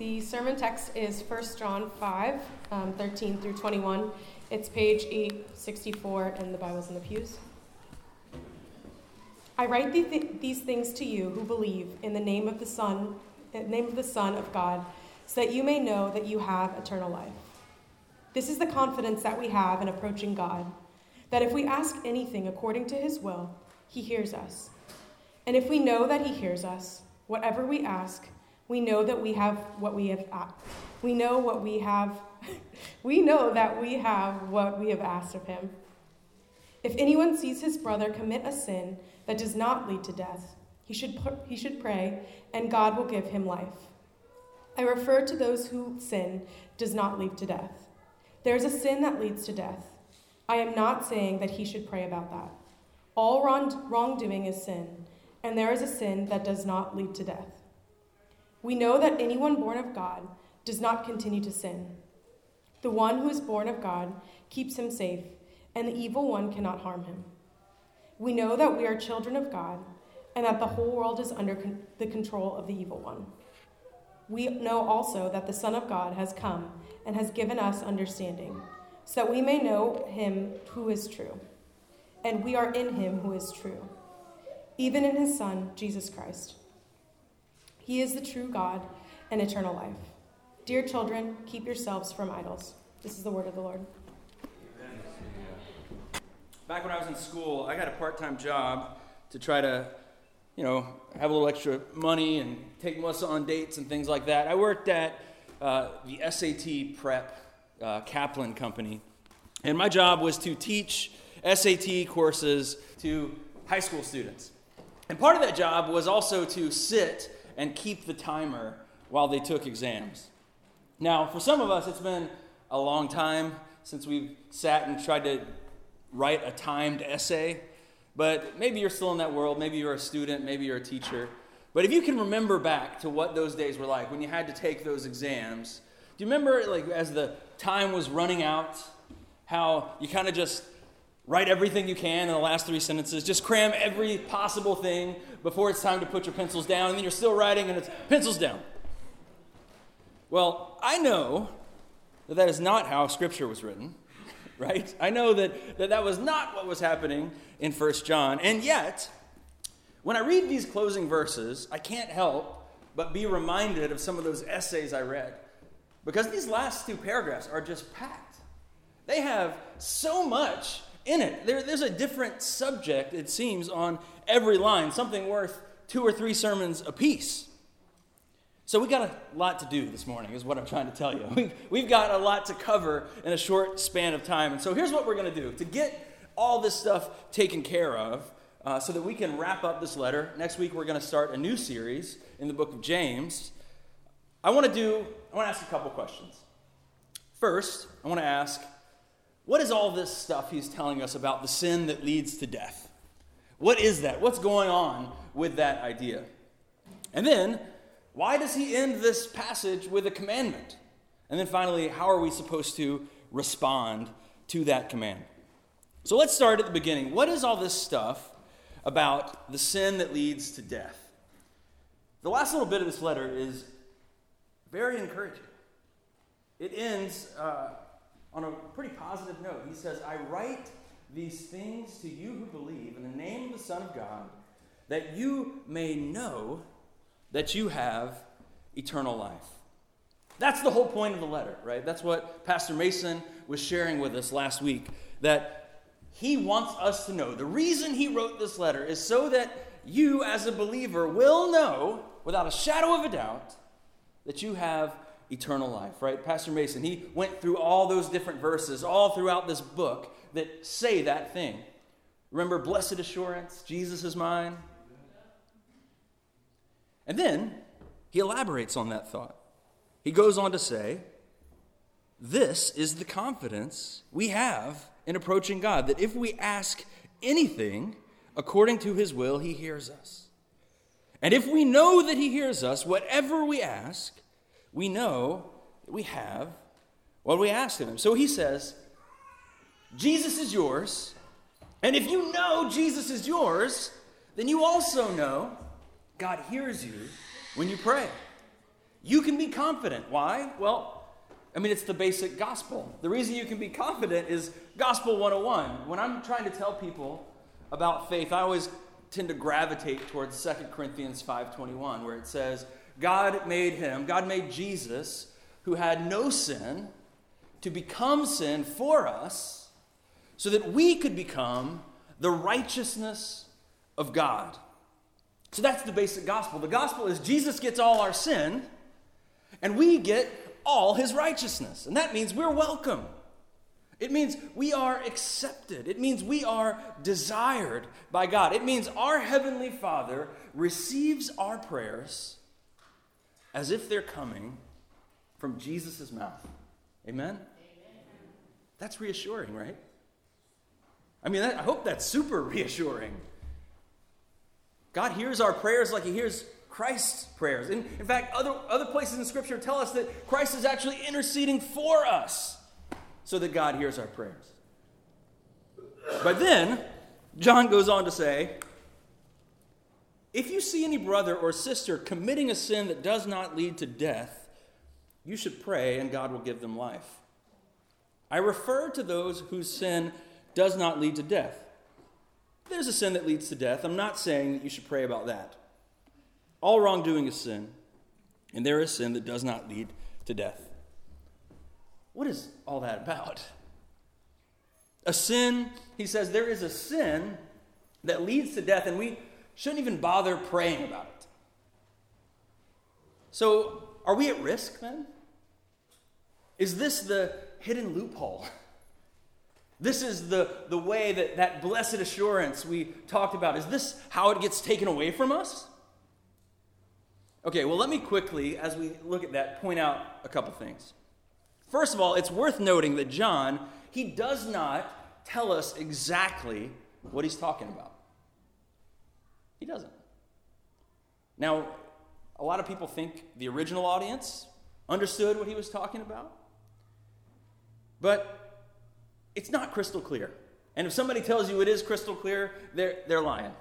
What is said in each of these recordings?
The sermon text is 1 John 5, um, 13 through 21. It's page 864 in the Bibles in the pews. I write these things to you who believe in the name of the Son, the name of the Son of God, so that you may know that you have eternal life. This is the confidence that we have in approaching God, that if we ask anything according to his will, he hears us. And if we know that he hears us, whatever we ask, we know that we have what we have we know what we have we know that we have what we have asked of him. If anyone sees his brother commit a sin that does not lead to death, he should, he should pray, and God will give him life. I refer to those who sin does not lead to death. There is a sin that leads to death. I am not saying that he should pray about that. All wrong, wrongdoing is sin, and there is a sin that does not lead to death. We know that anyone born of God does not continue to sin. The one who is born of God keeps him safe, and the evil one cannot harm him. We know that we are children of God, and that the whole world is under con- the control of the evil one. We know also that the Son of God has come and has given us understanding, so that we may know him who is true. And we are in him who is true, even in his Son, Jesus Christ. He is the true God and eternal life. Dear children, keep yourselves from idols. This is the word of the Lord. Back when I was in school, I got a part time job to try to, you know, have a little extra money and take Melissa on dates and things like that. I worked at uh, the SAT Prep uh, Kaplan Company, and my job was to teach SAT courses to high school students. And part of that job was also to sit and keep the timer while they took exams. Now, for some of us, it's been a long time since we've sat and tried to write a timed essay, but maybe you're still in that world. Maybe you're a student, maybe you're a teacher. But if you can remember back to what those days were like when you had to take those exams, do you remember, like, as the time was running out, how you kind of just write everything you can in the last three sentences, just cram every possible thing before it's time to put your pencils down, and then you're still writing and it's pencils down. Well, I know that that is not how Scripture was written, right? I know that that, that was not what was happening in First John. And yet, when I read these closing verses, I can't help but be reminded of some of those essays I read. Because these last two paragraphs are just packed. They have so much in it. There, there's a different subject, it seems, on every line, something worth two or three sermons apiece. So we got a lot to do this morning, is what I'm trying to tell you. We've got a lot to cover in a short span of time. And so here's what we're going to do to get all this stuff taken care of uh, so that we can wrap up this letter. Next week, we're going to start a new series in the book of James. I want to do, I want to ask a couple questions. First, I want to ask, what is all this stuff he's telling us about the sin that leads to death? What is that? What's going on with that idea? And then, why does he end this passage with a commandment? And then finally, how are we supposed to respond to that command? So let's start at the beginning. What is all this stuff about the sin that leads to death? The last little bit of this letter is very encouraging. It ends uh, on a pretty positive note. He says, I write these things to you who believe in the name of the Son of God, that you may know that you have eternal life. That's the whole point of the letter, right? That's what Pastor Mason was sharing with us last week. That he wants us to know. The reason he wrote this letter is so that you, as a believer, will know without a shadow of a doubt that you have eternal life, right? Pastor Mason, he went through all those different verses all throughout this book that say that thing. Remember, blessed assurance, Jesus is mine. And then he elaborates on that thought. He goes on to say, This is the confidence we have in approaching God, that if we ask anything according to his will, he hears us. And if we know that he hears us, whatever we ask, we know that we have what we ask of him. So he says, Jesus is yours. And if you know Jesus is yours, then you also know God hears you when you pray. You can be confident. Why? Well, I mean, it's the basic gospel. The reason you can be confident is Gospel 101. When I'm trying to tell people about faith, I always tend to gravitate towards 2 Corinthians 5:21 where it says, God made him, God made Jesus who had no sin to become sin for us so that we could become the righteousness of God. So that's the basic gospel. The gospel is Jesus gets all our sin and we get all his righteousness. And that means we're welcome. It means we are accepted. It means we are desired by God. It means our Heavenly Father receives our prayers as if they're coming from Jesus' mouth. Amen? Amen? That's reassuring, right? I mean, I hope that's super reassuring. God hears our prayers like He hears Christ's prayers. In, in fact, other, other places in Scripture tell us that Christ is actually interceding for us so that God hears our prayers. But then, John goes on to say, if you see any brother or sister committing a sin that does not lead to death, you should pray and God will give them life. I refer to those whose sin does not lead to death. There's a sin that leads to death, I'm not saying that you should pray about that. All wrongdoing is sin, and there is sin that does not lead to death. What is all that about? A sin, he says, there is a sin that leads to death, and we shouldn't even bother praying about it. So, are we at risk then? Is this the hidden loophole? This is the, the way that that blessed assurance we talked about. Is this how it gets taken away from us? Okay, well, let me quickly, as we look at that, point out a couple things. First of all, it's worth noting that John, he does not tell us exactly what he's talking about. He doesn't. Now, a lot of people think the original audience understood what he was talking about, but it's not crystal clear. And if somebody tells you it is crystal clear, they're, they're lying.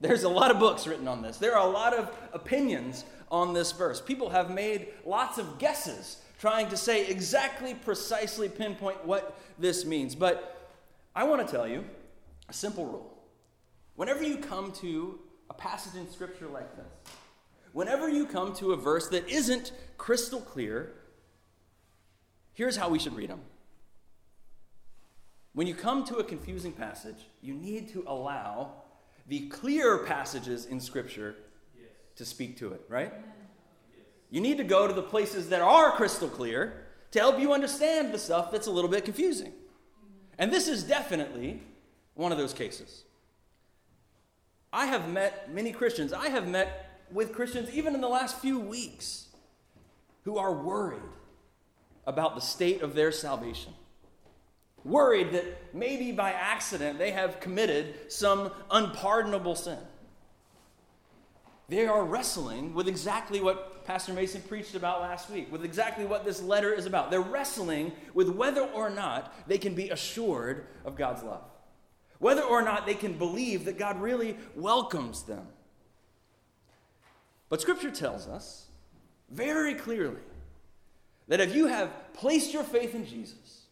There's a lot of books written on this. There are a lot of opinions on this verse. People have made lots of guesses trying to say exactly, precisely pinpoint what this means. But I want to tell you a simple rule. Whenever you come to a passage in Scripture like this, whenever you come to a verse that isn't crystal clear, here's how we should read them. When you come to a confusing passage, you need to allow the clear passages in Scripture yes. to speak to it, right? Yes. You need to go to the places that are crystal clear to help you understand the stuff that's a little bit confusing. And this is definitely one of those cases. I have met many Christians, I have met with Christians even in the last few weeks who are worried about the state of their salvation worried that maybe by accident they have committed some unpardonable sin. They are wrestling with exactly what Pastor Mason preached about last week, with exactly what this letter is about. They're wrestling with whether or not they can be assured of God's love, whether or not they can believe that God really welcomes them. But Scripture tells us very clearly that if you have placed your faith in Jesus,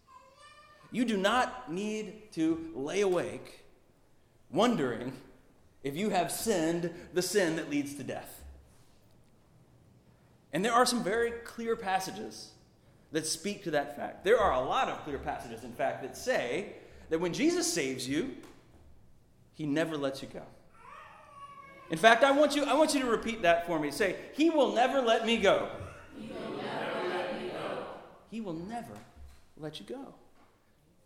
you do not need to lay awake wondering if you have sinned the sin that leads to death. And there are some very clear passages that speak to that fact. There are a lot of clear passages, in fact, that say that when Jesus saves you, he never lets you go. In fact, I want you, I want you to repeat that for me. Say, He will never let me go. He will never let me go. He will never let you go.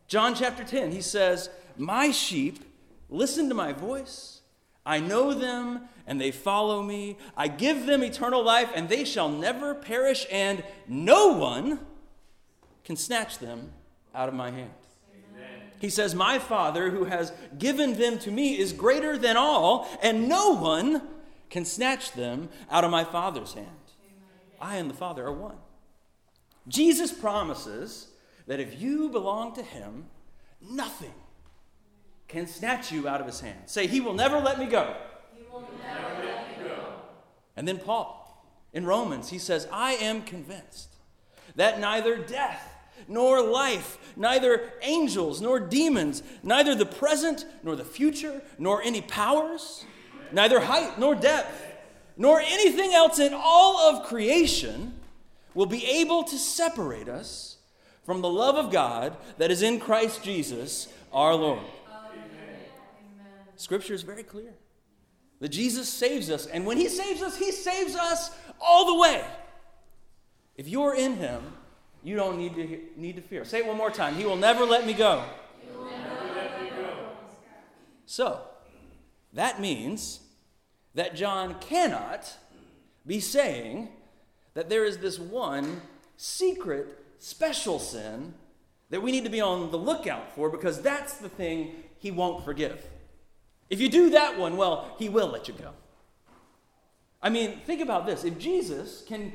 John chapter 10, he says, My sheep listen to my voice. I know them, and they follow me. I give them eternal life, and they shall never perish, and no one can snatch them out of my hand. He says, My Father, who has given them to me, is greater than all, and no one can snatch them out of my Father's hand. I and the Father are one. Jesus promises that if you belong to Him, nothing can snatch you out of His hand. Say, He will never let me go. He will never let me go. And then Paul, In Romans, he says, I am convinced that neither death nor life, neither angels nor demons, neither the present nor the future, nor any powers, neither height nor depth, nor anything else in all of creation will be able to separate us from the love of God that is in Christ Jesus our Lord. Scripture is very clear that Jesus saves us, and when He saves us, He saves us all the way. If you're in Him, you don't need to, need to fear. Say it one more time. He will never let me go. Let me go. So, that means that John cannot be saying that there is this one secret, special sin that we need to be on the lookout for because that's the thing he won't forgive. If you do that one, well, he will let you go. I mean, think about this. If Jesus can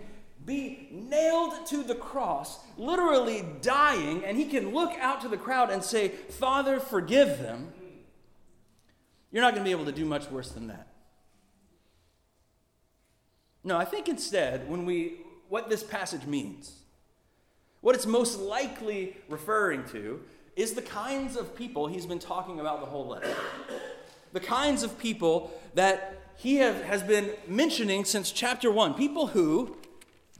be nailed to the cross, literally dying, and he can look out to the crowd and say, Father, forgive them, you're not going to be able to do much worse than that. No, I think instead, when we, what this passage means, what it's most likely referring to is the kinds of people he's been talking about the whole letter. The kinds of people that he have, has been mentioning since chapter 1. People who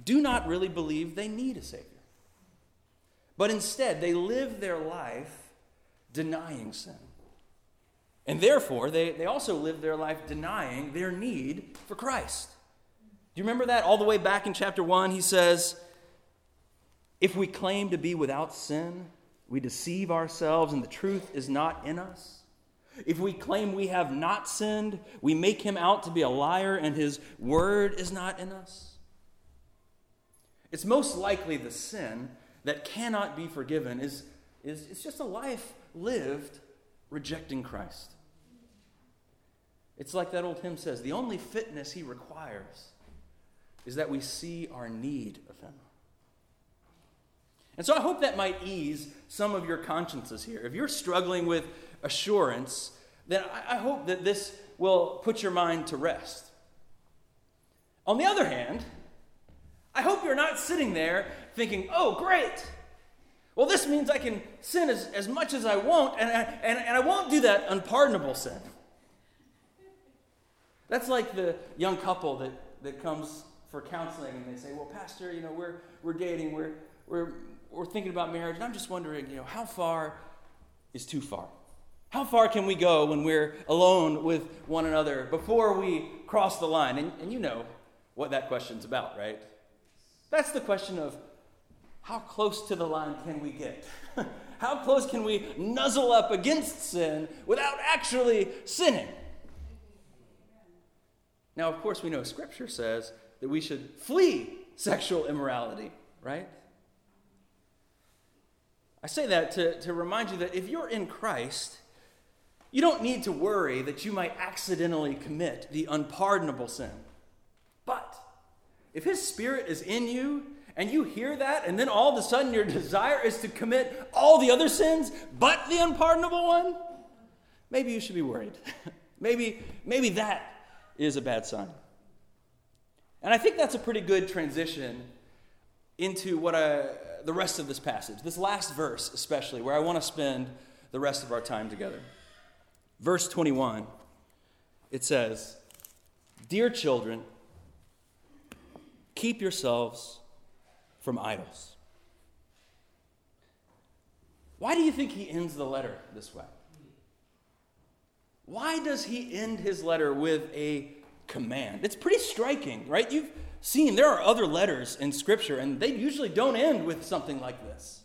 do not really believe they need a Savior. But instead, they live their life denying sin. And therefore, they, they also live their life denying their need for Christ. Do you remember that? All the way back in chapter 1, he says, If we claim to be without sin, we deceive ourselves and the truth is not in us. If we claim we have not sinned, we make him out to be a liar and his word is not in us. It's most likely the sin that cannot be forgiven is, is it's just a life lived rejecting Christ. It's like that old hymn says the only fitness he requires is that we see our need of Him. And so I hope that might ease some of your consciences here. If you're struggling with assurance, then I hope that this will put your mind to rest. On the other hand, I hope you're not sitting there thinking, oh, great. Well, this means I can sin as, as much as I want, and I, and, and I won't do that unpardonable sin. That's like the young couple that, that comes for counseling and they say, well, Pastor, you know, we're, we're dating, we're, we're, we're thinking about marriage, and I'm just wondering, you know, how far is too far? How far can we go when we're alone with one another before we cross the line? And, and you know what that question's about, right? That's the question of how close to the line can we get? how close can we nuzzle up against sin without actually sinning? Now, of course, we know Scripture says that we should flee sexual immorality, right? I say that to, to remind you that if you're in Christ, you don't need to worry that you might accidentally commit the unpardonable sin. If His Spirit is in you and you hear that, and then all of a sudden your desire is to commit all the other sins but the unpardonable one, maybe you should be worried. maybe, maybe that is a bad sign. And I think that's a pretty good transition into what I, the rest of this passage, this last verse especially, where I want to spend the rest of our time together. Verse 21, it says, Dear children, keep yourselves from idols. Why do you think he ends the letter this way? Why does he end his letter with a command. It's pretty striking, right? You've seen there are other letters in Scripture, and they usually don't end with something like this.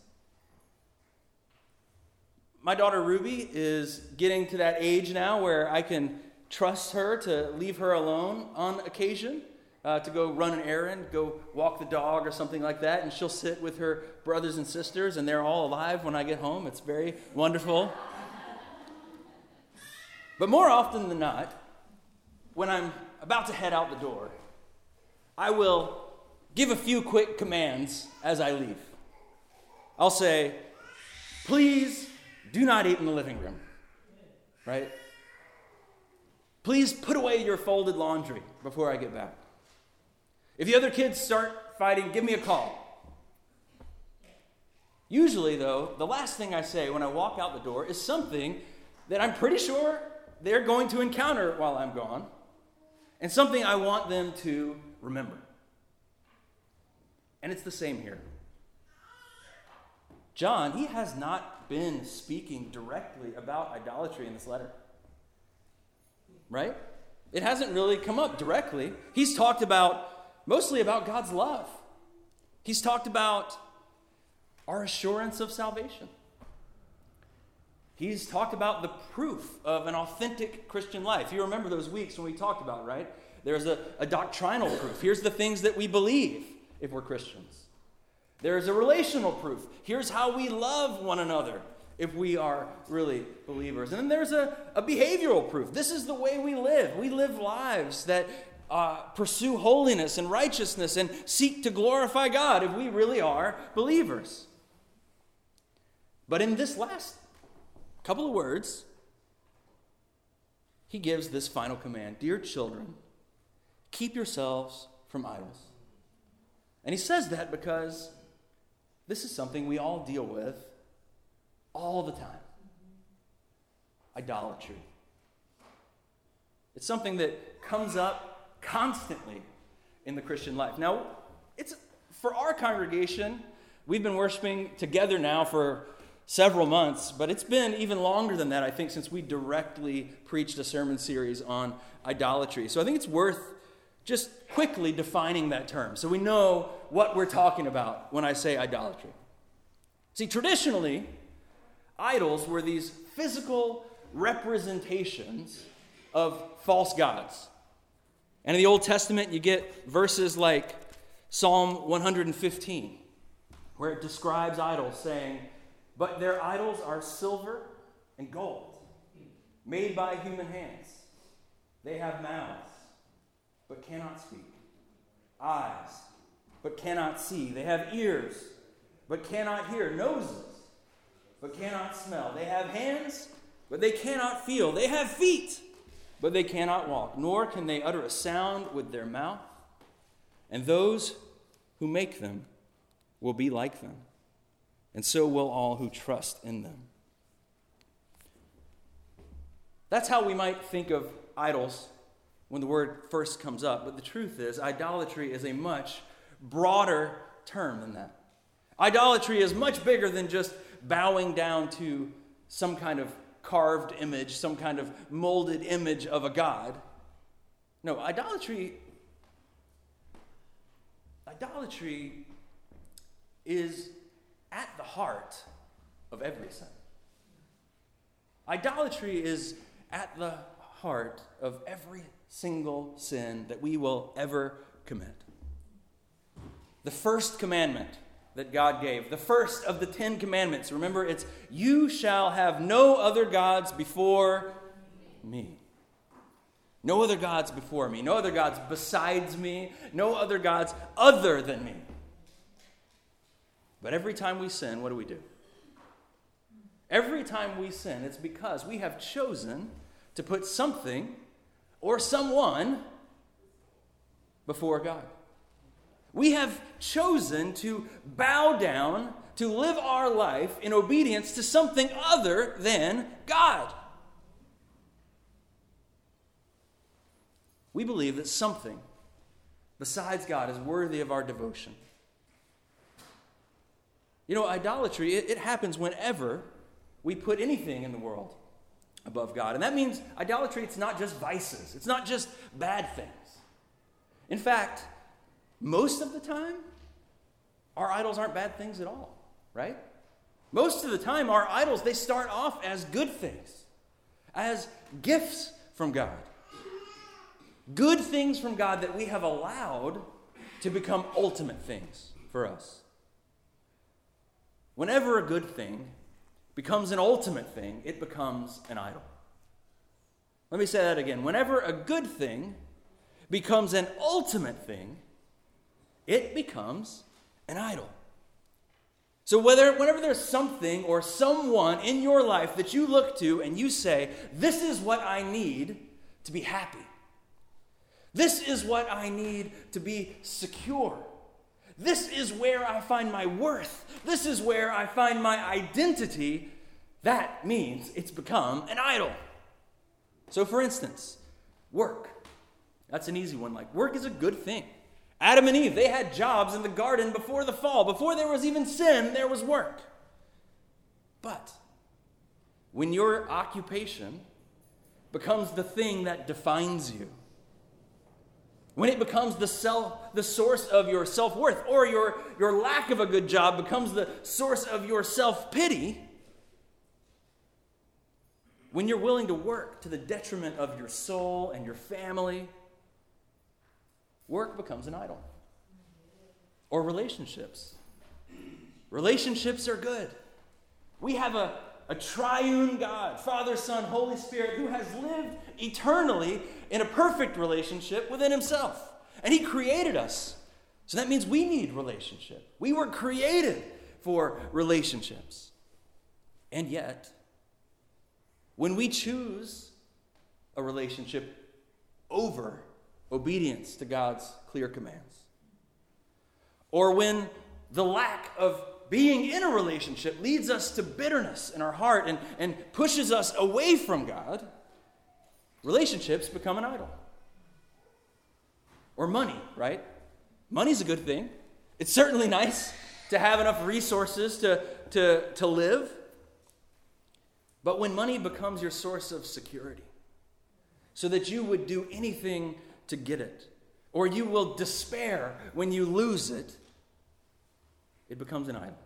My daughter Ruby is getting to that age now where I can trust her to leave her alone on occasion. Uh, to go run an errand, go walk the dog or something like that, and she'll sit with her brothers and sisters, and they're all alive when I get home. It's very wonderful. But more often than not, when I'm about to head out the door, I will give a few quick commands as I leave. I'll say, please do not eat in the living room, right? Please put away your folded laundry before I get back. If the other kids start fighting, give me a call. Usually, though, the last thing I say when I walk out the door is something that I'm pretty sure they're going to encounter while I'm gone, and something I want them to remember. And it's the same here. John, he has not been speaking directly about idolatry in this letter. Right? It hasn't really come up directly. He's talked about mostly about God's love. He's talked about our assurance of salvation. He's talked about the proof of an authentic Christian life. You remember those weeks when we talked about, right? There's a, a doctrinal proof. Here's the things that we believe if we're Christians. There's a relational proof. Here's how we love one another if we are really believers. And then there's a, a behavioral proof. This is the way we live. We live lives that uh, pursue holiness and righteousness and seek to glorify God if we really are believers. But in this last couple of words, he gives this final command Dear children, keep yourselves from idols. And he says that because this is something we all deal with all the time idolatry. It's something that comes up constantly in the Christian life. Now, it's for our congregation, we've been worshiping together now for several months, but it's been even longer than that, I think, since we directly preached a sermon series on idolatry. So I think it's worth just quickly defining that term so we know what we're talking about when I say idolatry. See, traditionally, idols were these physical representations of false gods. And in the Old Testament, you get verses like Psalm 115, where it describes idols, saying, But their idols are silver and gold, made by human hands. They have mouths but cannot speak, eyes, but cannot see. They have ears, but cannot hear, noses, but cannot smell. They have hands, but they cannot feel. They have feet, but they cannot walk, nor can they utter a sound with their mouth. And those who make them will be like them, and so will all who trust in them. That's how we might think of idols when the word first comes up. But the truth is, idolatry is a much broader term than that. Idolatry is much bigger than just bowing down to some kind of carved image, some kind of molded image of a god. No, idolatry idolatry is at the heart of every sin. Idolatry is at the heart of every single sin that we will ever commit. The first commandment that God gave, the first of the Ten Commandments, remember it's, You shall have no other gods before me. No other gods before me. No other gods besides me. No other gods other than me. But every time we sin, what do we do? Every time we sin, it's because we have chosen to put something or someone before God. We have chosen to bow down, to live our life in obedience to something other than God. We believe that something besides God is worthy of our devotion. You know, idolatry, it, it happens whenever we put anything in the world above God. And that means idolatry, it's not just vices, it's not just bad things. In fact, most of the time, our idols aren't bad things at all, right? Most of the time, our idols, they start off as good things, as gifts from God. Good things from God that we have allowed to become ultimate things for us. Whenever a good thing becomes an ultimate thing, it becomes an idol. Let me say that again. Whenever a good thing becomes an ultimate thing, it becomes an idol. So whether whenever there's something or someone in your life that you look to and you say, "This is what I need to be happy. This is what I need to be secure. This is where I find my worth. This is where I find my identity. That means it's become an idol. So, for instance, work. That's an easy one. Like, work is a good thing. Adam and Eve, they had jobs in the garden before the fall. Before there was even sin, there was work. But when your occupation becomes the thing that defines you, when it becomes the self the source of your self-worth or your, your lack of a good job becomes the source of your self-pity when you're willing to work to the detriment of your soul and your family work becomes an idol or relationships relationships are good we have a, a triune god father son holy spirit who has lived eternally in a perfect relationship within himself. And he created us. So that means we need relationship. We were created for relationships. And yet, when we choose a relationship over obedience to God's clear commands, or when the lack of being in a relationship leads us to bitterness in our heart and, and pushes us away from God, relationships become an idol. Or money, right? Money's a good thing. It's certainly nice to have enough resources to, to, to live. But when money becomes your source of security, so that you would do anything to get it, or you will despair when you lose it, it becomes an idol.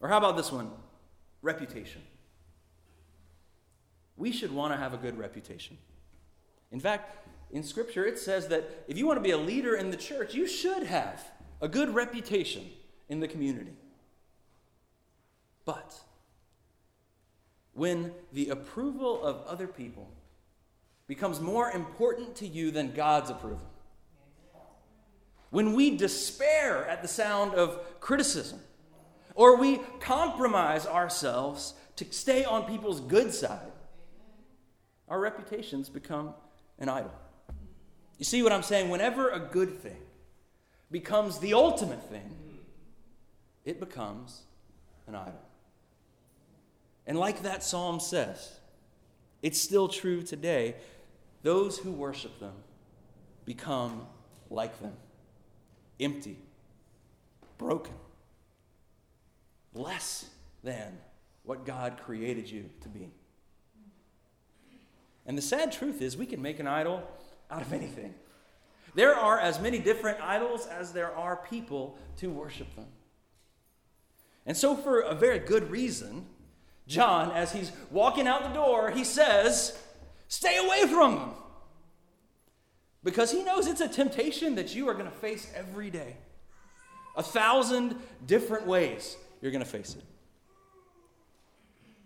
Or how about this one? Reputation we should want to have a good reputation. In fact, in Scripture, it says that if you want to be a leader in the church, you should have a good reputation in the community. But when the approval of other people becomes more important to you than God's approval, when we despair at the sound of criticism, or we compromise ourselves to stay on people's good side, our reputations become an idol. You see what I'm saying? Whenever a good thing becomes the ultimate thing, it becomes an idol. And like that psalm says, it's still true today. Those who worship them become like them empty, broken, less than what God created you to be. And the sad truth is, we can make an idol out of anything. There are as many different idols as there are people to worship them. And so, for a very good reason, John, as he's walking out the door, he says, Stay away from them. Because he knows it's a temptation that you are going to face every day. A thousand different ways you're going to face it.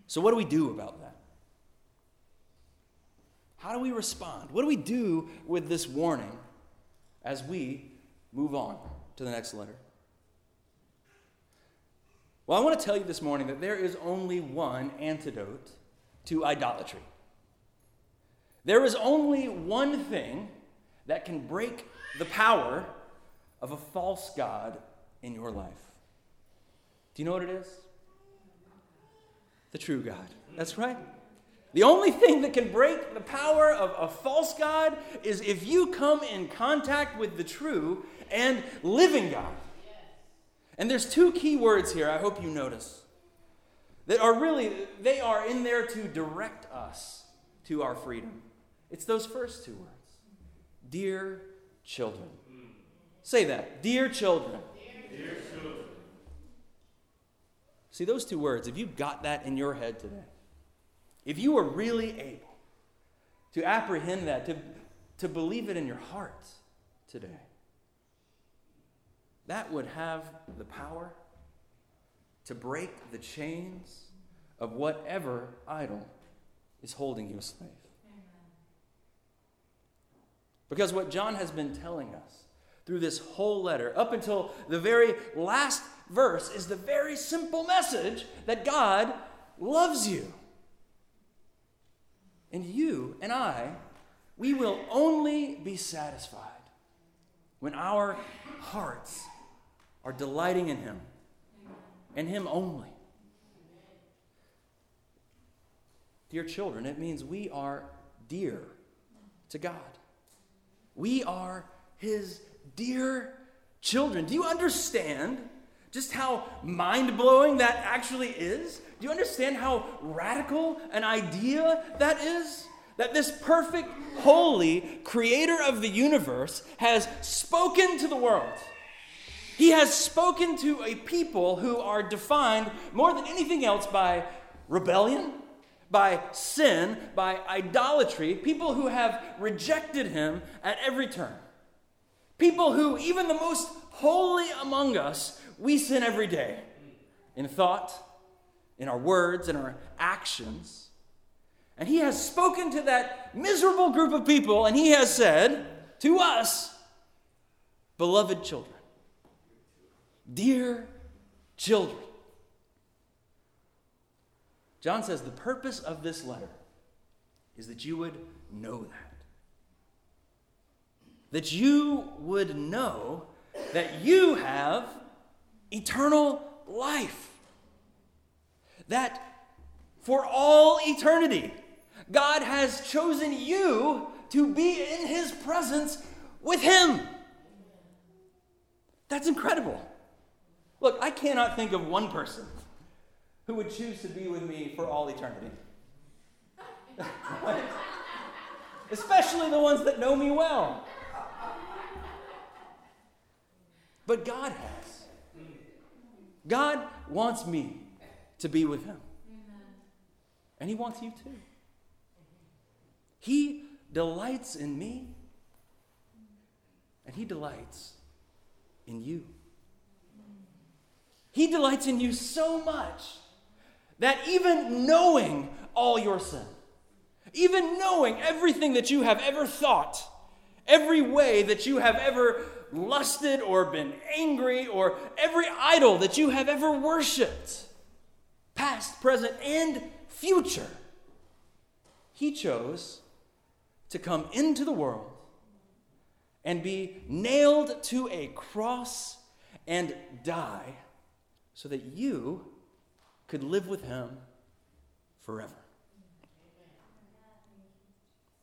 So, what do we do about that? How do we respond? What do we do with this warning as we move on to the next letter? Well, I want to tell you this morning that there is only one antidote to idolatry. There is only one thing that can break the power of a false God in your life. Do you know what it is? The true God. That's right. The only thing that can break the power of a false God is if you come in contact with the true and living God. And there's two key words here I hope you notice that are really, they are in there to direct us to our freedom. It's those first two words Dear children. Say that. Dear children. Dear children. See, those two words, if you got that in your head today, if you were really able to apprehend that, to, to believe it in your heart today, that would have the power to break the chains of whatever idol is holding you a slave. Because what John has been telling us through this whole letter, up until the very last verse, is the very simple message that God loves you. And you and I we will only be satisfied when our hearts are delighting in Him and Him only. Dear children, it means we are dear to God. We are His dear children. Do you understand just how mind blowing that actually is? Do you understand how radical an idea that is? That this perfect, holy creator of the universe has spoken to the world. He has spoken to a people who are defined more than anything else by rebellion, by sin, by idolatry, people who have rejected him at every turn. People who, even the most holy among us, we sin every day in thought, in our words, in our actions. And he has spoken to that miserable group of people, and he has said to us, beloved children, dear children. John says the purpose of this letter is that you would know that. That you would know that you have eternal life. That for all eternity, God has chosen you to be in His presence with Him. That's incredible. Look, I cannot think of one person who would choose to be with me for all eternity. Especially the ones that know me well. But God has. God wants me to be with Him. And He wants you too. He delights in me, and He delights in you. He delights in you so much that even knowing all your sin, even knowing everything that you have ever thought, every way that you have ever lusted or been angry, or every idol that you have ever worshiped, past, present, and future, He chose to come into the world and be nailed to a cross and die so that you could live with him forever.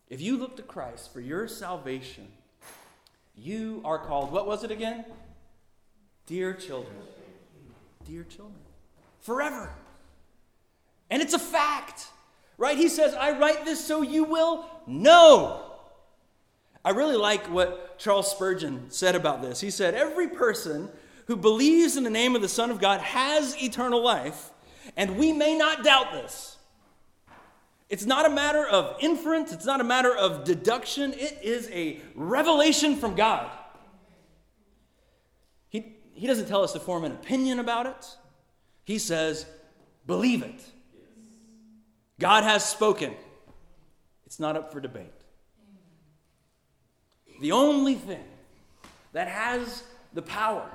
If you look to Christ for your salvation, you are called, what was it again? Dear children. Dear children. Forever. And it's a fact, right? He says, I write this so you will know. I really like what Charles Spurgeon said about this. He said, Every person who believes in the name of the Son of God has eternal life, and we may not doubt this. It's not a matter of inference, it's not a matter of deduction, it is a revelation from God. He, he doesn't tell us to form an opinion about it, he says, believe it. God has spoken, it's not up for debate. The only thing that has the power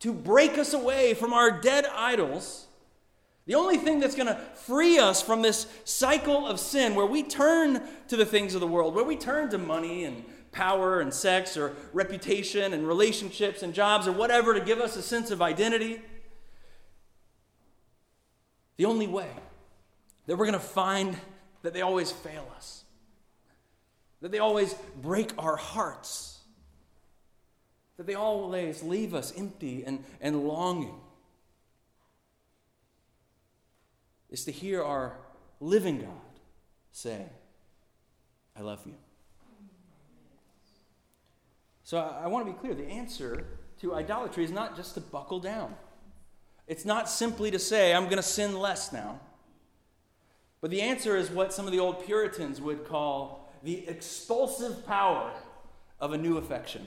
to break us away from our dead idols. The only thing that's going to free us from this cycle of sin where we turn to the things of the world, where we turn to money and power and sex or reputation and relationships and jobs or whatever to give us a sense of identity. The only way that we're going to find that they always fail us, that they always break our hearts that they always leave us empty and, and longing, is to hear our living God say, I love you. So I, I want to be clear the answer to idolatry is not just to buckle down. It's not simply to say, I'm going to sin less now. But the answer is what some of the old Puritans would call the expulsive power of a new affection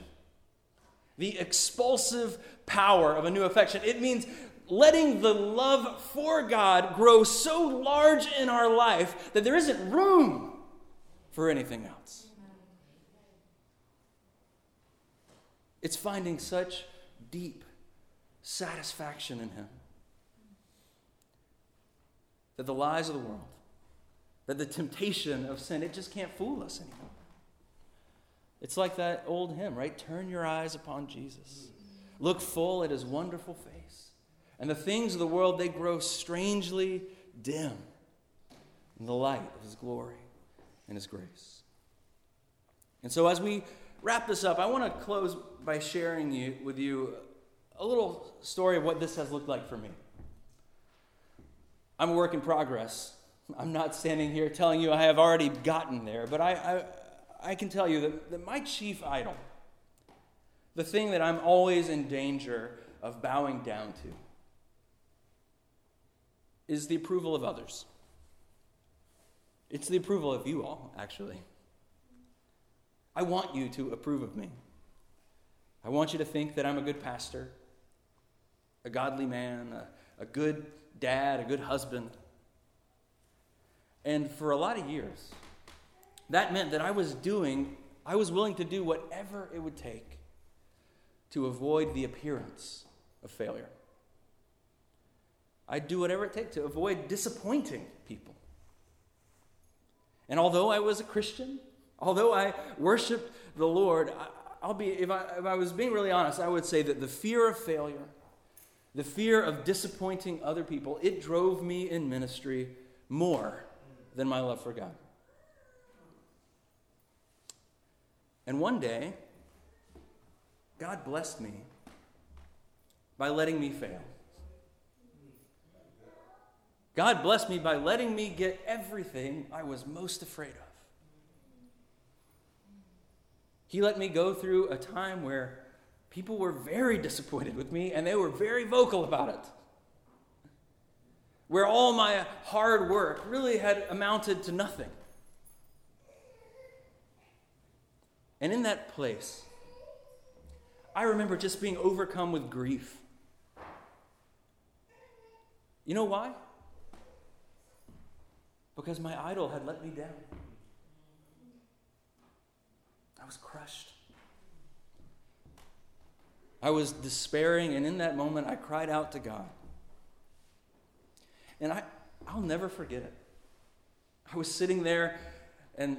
the expulsive power of a new affection. It means letting the love for God grow so large in our life that there isn't room for anything else. It's finding such deep satisfaction in Him that the lies of the world, that the temptation of sin, it just can't fool us anymore. It's like that old hymn, right? Turn your eyes upon Jesus. Look full at his wonderful face. And the things of the world, they grow strangely dim in the light of his glory and his grace. And so, as we wrap this up, I want to close by sharing you, with you a little story of what this has looked like for me. I'm a work in progress. I'm not standing here telling you I have already gotten there, but I, I, I can tell you that, that my chief idol, the thing that I'm always in danger of bowing down to, is the approval of others. It's the approval of you all, actually. I want you to approve of me. I want you to think that I'm a good pastor, a godly man, a, a good dad, a good husband. And for a lot of years, that meant that I was doing, I was willing to do whatever it would take to avoid the appearance of failure. I'd do whatever it takes to avoid disappointing people. And although I was a Christian, although I worshiped the Lord, I'll be, if I, if I was being really honest, I would say that the fear of failure, the fear of disappointing other people, it drove me in ministry more than my love for God. And one day, God blessed me by letting me fail. God blessed me by letting me get everything I was most afraid of. He let me go through a time where people were very disappointed with me and they were very vocal about it. Where all my hard work really had amounted to nothing. And in that place, I remember just being overcome with grief. You know why? Because my idol had let me down I was crushed. I was despairing, and in that moment, I cried out to God. And I, I'll never forget it. I was sitting there, and,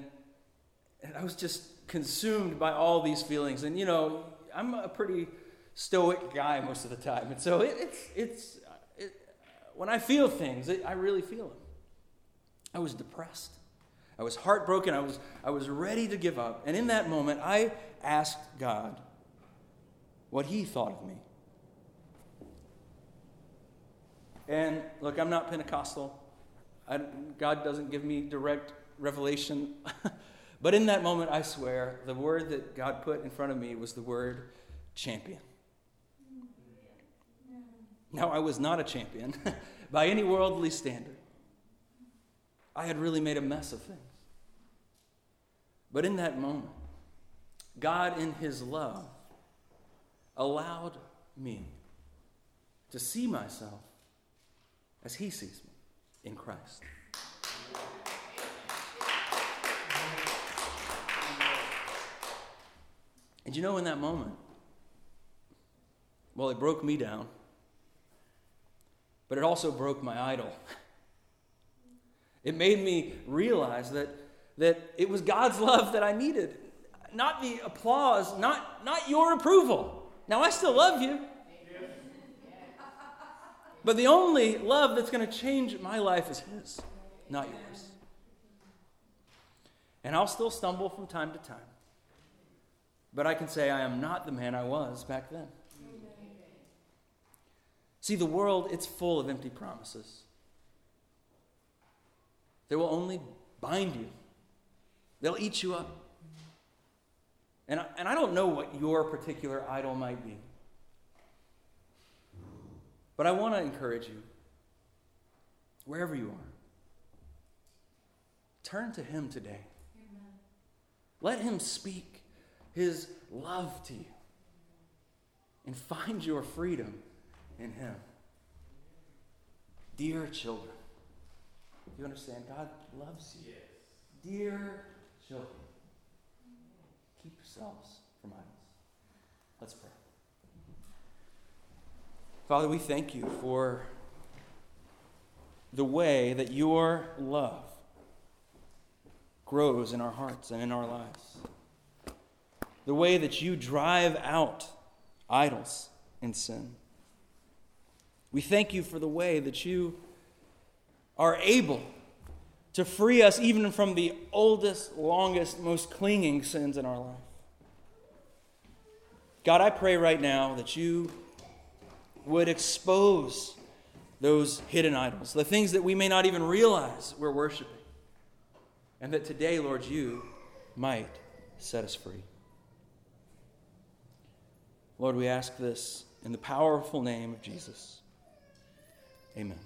and I was just consumed by all these feelings. And, you know, I'm a pretty stoic guy most of the time. And so it, it's, it's it, when I feel things, it, I really feel them. I was depressed. I was heartbroken. I was, I was ready to give up. And in that moment, I asked God what He thought of me. And look, I'm not Pentecostal. I, God doesn't give me direct revelation. but in that moment, I swear, the word that God put in front of me was the word champion. Now, I was not a champion by any worldly standard. I had really made a mess of things. But in that moment, God, in His love, allowed me to see myself as He sees me in Christ. And you know, in that moment, well, it broke me down, but it also broke my idol. It made me realize that that it was God's love that I needed, not the applause, not, not your approval. Now, I still love you. But the only love that's going to change my life is His, not yours. And I'll still stumble from time to time. But I can say I am not the man I was back then. See, the world, it's full of empty promises. They will only bind you They'll eat you up. And I, and I don't know what your particular idol might be. But I want to encourage you, wherever you are, turn to Him today. Amen. Let Him speak His love to you and find your freedom in Him. Dear children, you understand? God loves you. Yes. Dear children, keep yourselves from idols. Let's pray. Father, we thank you for the way that your love grows in our hearts and in our lives. the way that you drive out idols and sin. We thank you for the way that you are able to free us even from the oldest, longest, most clinging sins in our life. God, I pray right now that you would expose those hidden idols, the things that we may not even realize we're worshiping. And that today, Lord, you might set us free. Lord, we ask this in the powerful name of Jesus. Amen.